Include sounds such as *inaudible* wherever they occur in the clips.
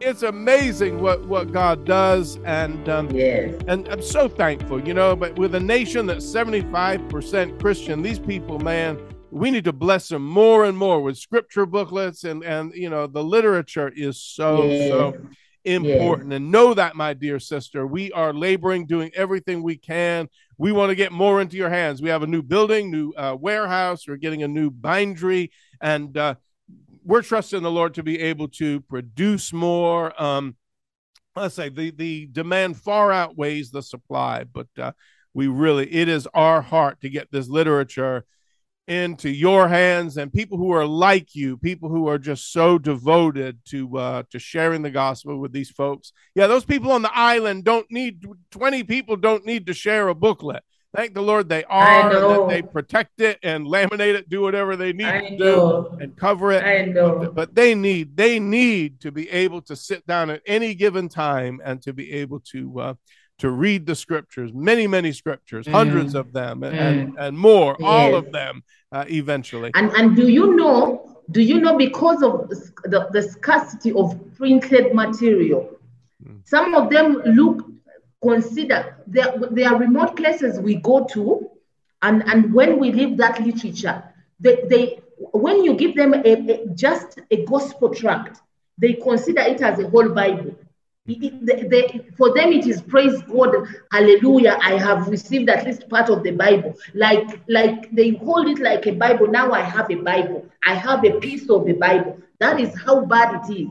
it's amazing what what God does, and um, Yes. and I'm so thankful, you know. But with a nation that's 75% Christian, these people, man, we need to bless them more and more with scripture booklets, and and you know the literature is so Yes. so important. And know that, my dear sister, we are laboring, doing everything we can. We want to get more into your hands. We have a new building, new uh, warehouse. We're getting a new bindery, and uh, we're trusting the Lord to be able to produce more. Um, let's say the the demand far outweighs the supply, but uh, we really it is our heart to get this literature into your hands and people who are like you, people who are just so devoted to uh, to sharing the gospel with these folks. Yeah, those people on the island don't need twenty people don't need to share a booklet. Thank the Lord they are that they protect it and laminate it, do whatever they need I to do and cover it I know. but they need they need to be able to sit down at any given time and to be able to uh, to read the scriptures many many scriptures Mm. hundreds of them and, and, and more all of them uh, eventually And and do you know? Do you know because of the, the, scarcity of printed material, Hmm. some of them look consider there there are remote places we go to, and and when we leave that literature, they, they when you give them a, a- just a gospel tract, they consider it as a whole Bible. It- it- they- they- for them, it is praise God, hallelujah. I have received at least part of the Bible. Like, like they hold it like a Bible. Now I have a Bible. I have a piece of the Bible. That is how bad it is.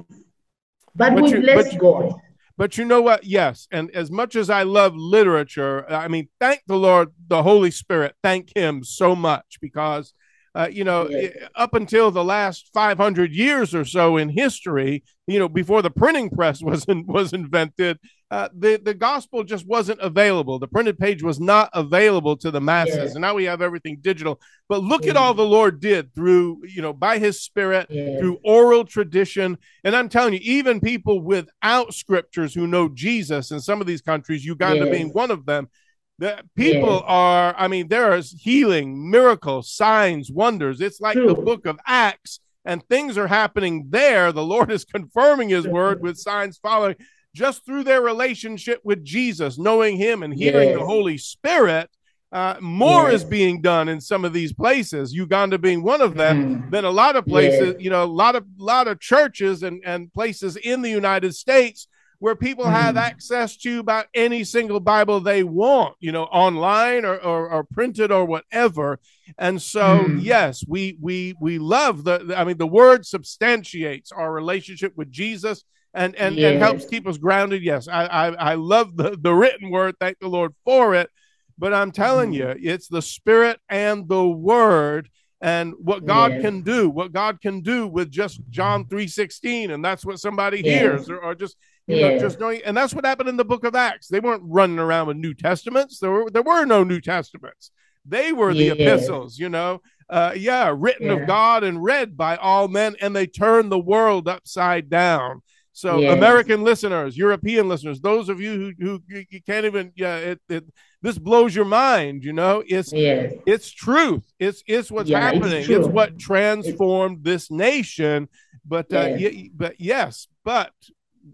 But, But we you- bless but God. But you know what yes and as much as i love literature i mean thank the lord the holy spirit thank him so much because uh, you know Yes. i- up until the last 500 years or so in history you know before the printing press *laughs* was in, was invented uh, the the gospel just wasn't available. The printed page was not available to the masses. Yes. and now we have everything digital. But look at all the lord did through you know by his spirit Yes. through oral tradition. And I'm telling you, even people without scriptures who know Jesus in some of these countries, Uganda being one of them, the people are, I mean, there is healing, miracles, signs, wonders. It's like the book of Acts, and things are happening there. The Lord is confirming his word with signs following just through their relationship with Jesus, knowing him and hearing the Holy Spirit. Uh, more Yes. is being done in some of these places, Uganda being one of them Mm. than a lot of places, Yes. you know, a lot of lot of churches and, and places in the United States where people have Mm. access to about any single Bible they want, you know, online or, or, or printed or whatever. And so, Mm. yes, we we we love the- I mean, the word substantiates our relationship with Jesus and and, and helps keep us grounded. Yes, I I, I love the, the written word. Thank the Lord for it. But I'm telling Mhm. you, it's the spirit and the word and what God Yes. can do, what God can do with just John 3:16 and that's what somebody Yes. hears or, or just you know just knowing and that's what happened in the book of Acts. They weren't running around with New Testaments. There were there were no New Testaments. They were the epistles, you know. Uh yeah, written of God and read by all men and they turned the world upside down. So Yes. American listeners, European listeners, those of you who who you can't even yeah, it, it this blows your mind, you know. It's Yes. it's truth. It's it's what's Yeah, happening. It's, true. what transformed this nation. But uh, Yes. y- but yes, but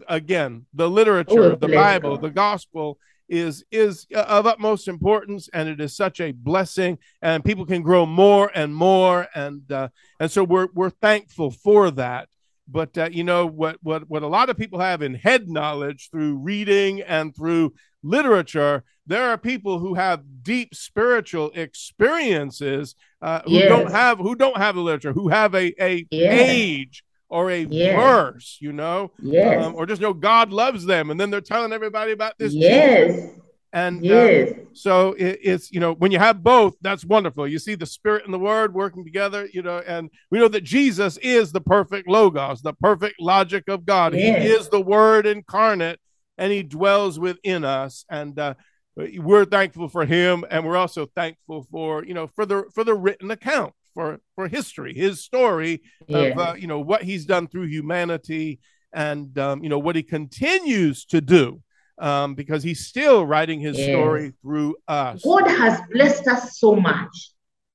again, the literature, Oh, the Bible, the gospel is is of utmost importance, and it is such a blessing. And people can grow more and more, and uh, and so we're we're thankful for that. But uh, you know what what what a lot of people have in head knowledge through reading and through literature, there are people who have deep spiritual experiences uh, who Yes. don't have who don't have the literature, who have a a Yes. page or a Yes. verse, you know, Yes. um, or just know God loves them, and then they're telling everybody about this. yes. Jesus. And uh, Yes. so it, it's you know when you have both, that's wonderful. You see the Spirit and the Word working together, you know, and we know that Jesus is the perfect logos, the perfect logic of God. Yes. He is the Word incarnate, and He dwells within us. And uh, we're thankful for Him, and we're also thankful for you know for the for the written account for for history, His story Yes. of uh, you know what He's done through humanity, and um, you know what He continues to do um, because he's still writing his Yes. story through us. God has blessed us so much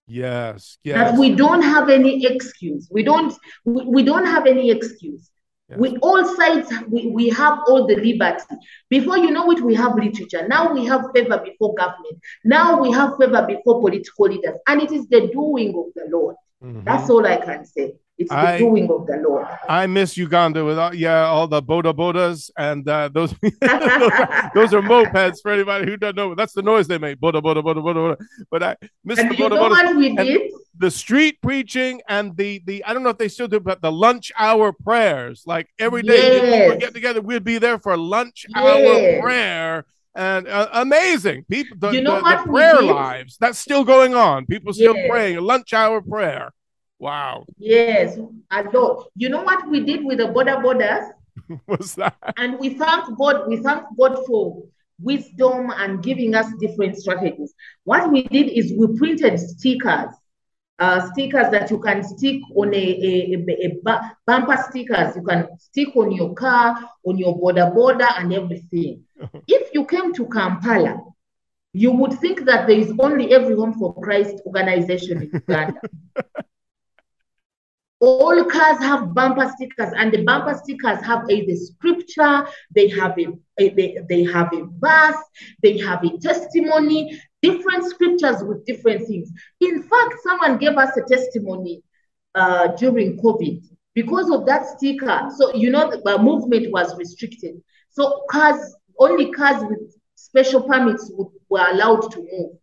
Yes, yes. that we don't have any excuse. We don't we, we don't have any excuse. Yes. We all sides, we, we have all the liberty. Before you know it, we have literature. Now we have favor before government. Now we have favor before political leaders. And it is the doing of the Lord. Mm-hmm. That's all I can say. It's the I, doing of the Lord. I miss Uganda with all, yeah, all the boda bodas and uh, those, those, *laughs* those are mopeds for anybody who doesn't know. That's the noise they make. Boda boda boda boda. boda. But I miss and the boda bodas. What we did? The street preaching and the the I don't know if they still do, but the lunch hour prayers. Like every day yes. we get together, we'd be there for lunch yes. hour prayer and uh, amazing people the, you know the, the prayer lives that's still going on people still praying a lunch hour prayer Wow. Yes, a lot. You know what we did with the boda bodas? *laughs* What's that? And we thank God, we thank God for wisdom and giving us different strategies. What we did is we printed stickers, uh, stickers that you can stick on a, a, a, a bumper stickers. You can stick on your car, on your boda boda, and everything. *laughs* if you came to Kampala, you would think that there is only Every Home for Christ organization in Uganda. *laughs* all cars have bumper stickers and the bumper stickers have a the scripture they have a, a they, they have a verse they have a testimony different scriptures with different things. In fact someone gave us a testimony uh, during covid. Because of that sticker so you know the movement was restricted. So cars only cars with special permits would, were allowed to move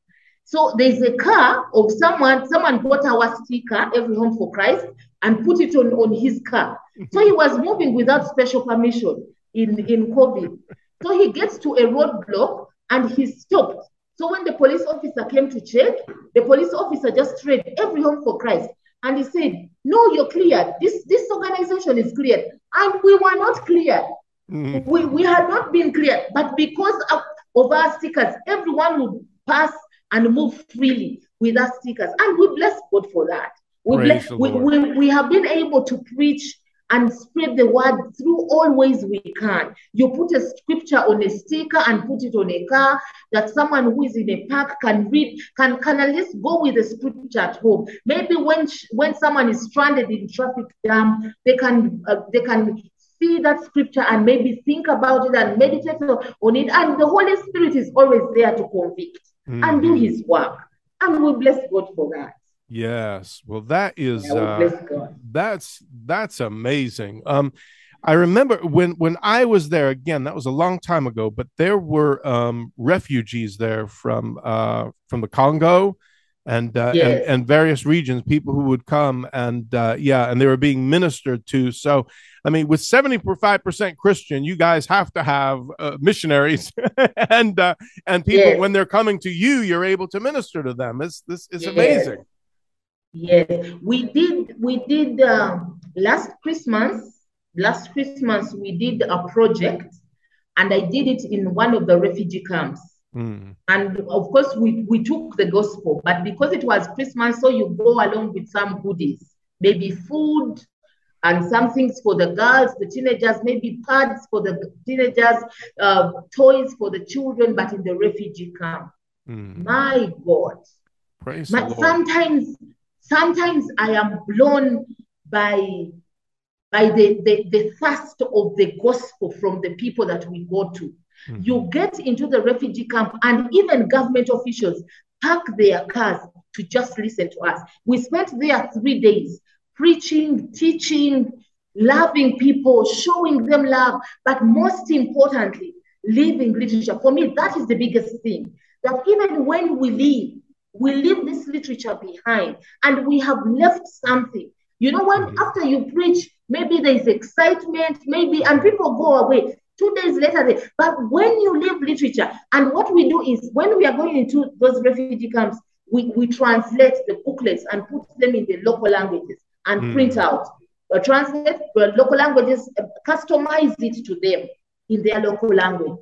so there's a car of someone, someone bought our sticker, Every Home for Christ, and put it on, on his car. So he was moving without special permission in, in COVID. So he gets to a roadblock and he stopped. So when the police officer came to check, the police officer just read Every Home for Christ. And he said, No, you're cleared. This, this organization is cleared. And we were not cleared. Mm-hmm. We, we had not been cleared. But because of, of our stickers, everyone would pass and move freely with our stickers. And we bless God for that. We, bless, we, we, we have been able to preach and spread the word through all ways we can. You put a scripture on a sticker and put it on a car that someone who is in a park can read, can, can at least go with the scripture at home. Maybe when when someone is stranded in traffic jam, they can uh, they can see that scripture and maybe think about it and meditate on it. And the Holy Spirit is always there to convict mm-hmm. and do mm-hmm. his work. And we bless God for that. Yes. Well, that is yeah, uh, that's that's amazing. Um I remember when when I was there again, that was a long time ago, but there were um refugees there from uh from the Congo and uh, yes. and, and various regions, people who would come and uh, yeah, and they were being ministered to. So, I mean, with seventy five percent Christian, you guys have to have uh, missionaries *laughs* and uh, and people when they're coming to you, you're able to minister to them. It's this is amazing. Yes, we did. We did um, last Christmas. Last Christmas, we did a project, and I did it in one of the refugee camps Mm. And of course, we, we took the gospel, but because it was Christmas, so you go along with some goodies, maybe food and some things for the girls, the teenagers, maybe pads for the teenagers, uh, toys for the children, but in the refugee camp. Mm. My God. Praise but sometimes, sometimes I am blown by by the, the, the thirst of the gospel from the people that we go to. Mm-hmm. You get into the refugee camp, and even government officials park their cars to just listen to us. We spent there three days preaching, teaching, loving people, showing them love, but most importantly, living literature. For me, that is the biggest thing. That even when we leave, we leave this literature behind and we have left something. You know, when mm-hmm. after you preach, maybe there's excitement, maybe, and people go away. Two days later, they, but when you leave literature, and what we do is when we are going into those refugee camps, we, we translate the booklets and put them in the local languages and mm. print out. Uh, translate the local languages, uh, customize it to them in their local language.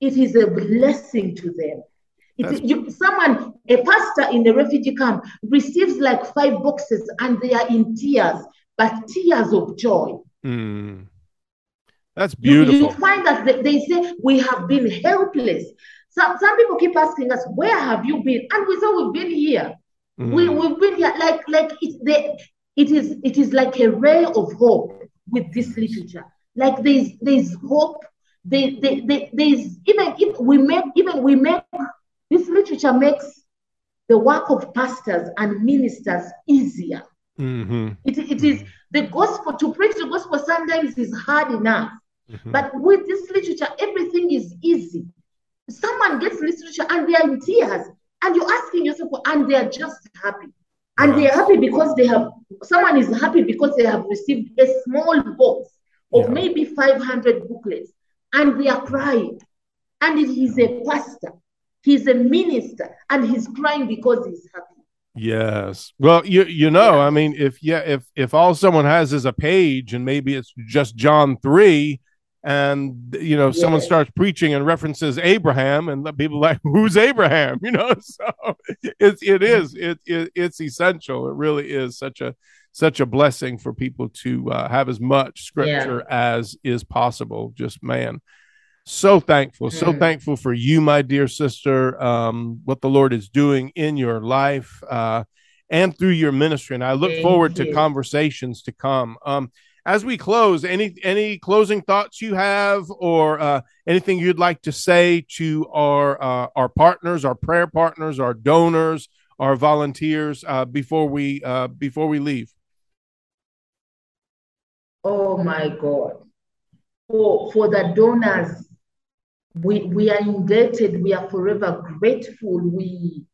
It is a blessing to them. You, someone, a pastor in the refugee camp, receives like five boxes and they are in tears, but tears of joy. Mm. That's beautiful. You, you find that they, they, say we have been helpless. Some, some people keep asking us, where have you been? And we say we've been here. Mm. We, we've been here. Like, like it is it is like a ray of hope with this literature. like there's there's hope. There, there, there, there's even if we make even we make this literature makes the work of pastors and ministers easier. Mm-hmm. It, it is the gospel to preach the gospel sometimes is hard enough, mm-hmm. but with this literature, everything is easy. Someone gets literature and they are in tears, and you're asking yourself, and they are just happy. And they are happy because they have someone is happy because they have received a small box of yeah. maybe 500 booklets and they are crying. And he's a pastor, he's a minister, and he's crying because he's happy. Yes. Well, you you know, yeah. I mean, if yeah, if if all someone has is a page and maybe it's just John three, and you know, yes. someone starts preaching and references Abraham, and people like, who's Abraham? *laughs* You know, so it's it is it, it it's essential. It really is such a such a blessing for people to uh, have as much scripture yeah. as is possible. Just man, so thankful, mm. so thankful for you, my dear sister. Um, what the Lord is doing in your life uh, and through your ministry, and I look Thank forward you. to conversations to come. Um, as we close, any any closing thoughts you have, or uh, anything you'd like to say to our uh, our partners, our prayer partners, our donors, our volunteers uh, before we uh, before we leave? Oh my God. For, for the donors, we, we are indebted. We are forever grateful. We,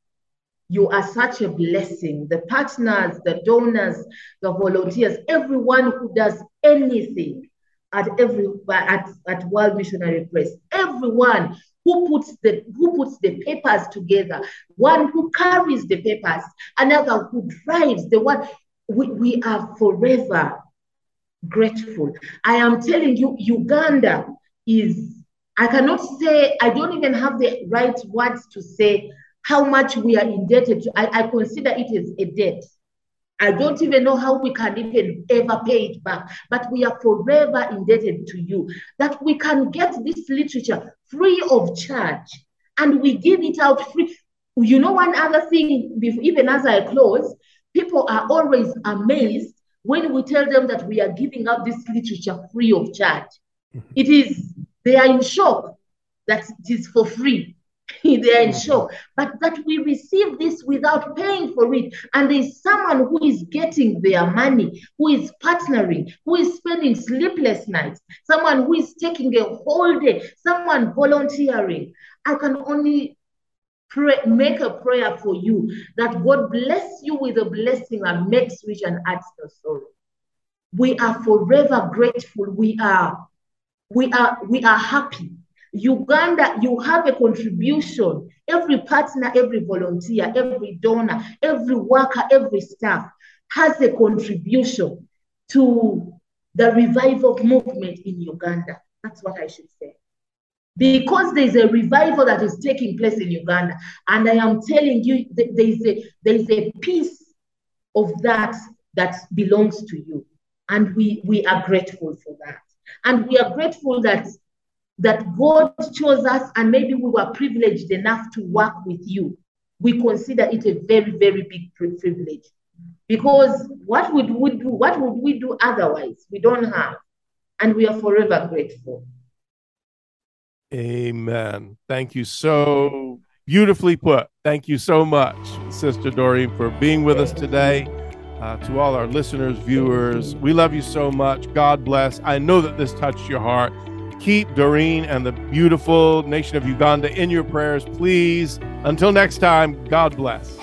you are such a blessing. The partners, the donors, the volunteers, everyone who does anything at every at, at World Missionary Press, everyone who puts the who puts the papers together, one who carries the papers, another who drives the one. We, we are forever grateful. I am telling you, Uganda is, I cannot say, I don't even have the right words to say how much we are indebted to. I, I consider it as a debt. I don't even know how we can even ever pay it back, but we are forever indebted to you that we can get this literature free of charge and we give it out free. You know, one other thing, even as I close, people are always amazed when we tell them that we are giving out this literature free of charge, mm-hmm. it is, they are in shock that it is for free. *laughs* they are in mm-hmm. shock, but that we receive this without paying for it. And there's someone who is getting their money, who is partnering, who is spending sleepless nights, someone who is taking a whole day, someone volunteering. I can only pray, make a prayer for you that God bless you with a blessing and makes rich and adds no sorrow. We are forever grateful. We are, we are, we are happy. Uganda, you have a contribution. Every partner, every volunteer, every donor, every worker, every staff has a contribution to the revival movement in Uganda. That's what I should say because there's a revival that is taking place in Uganda. And I am telling you, there's a, there's a piece of that that belongs to you. And we, we are grateful for that. And we are grateful that, that God chose us and maybe we were privileged enough to work with you. We consider it a very, very big privilege. Because what would we do? What would we do otherwise? We don't have. And we are forever grateful. Amen. Thank you so beautifully put. Thank you so much, Sister Doreen, for being with us today. Uh, to all our listeners, viewers, we love you so much. God bless. I know that this touched your heart. Keep Doreen and the beautiful nation of Uganda in your prayers, please. Until next time, God bless.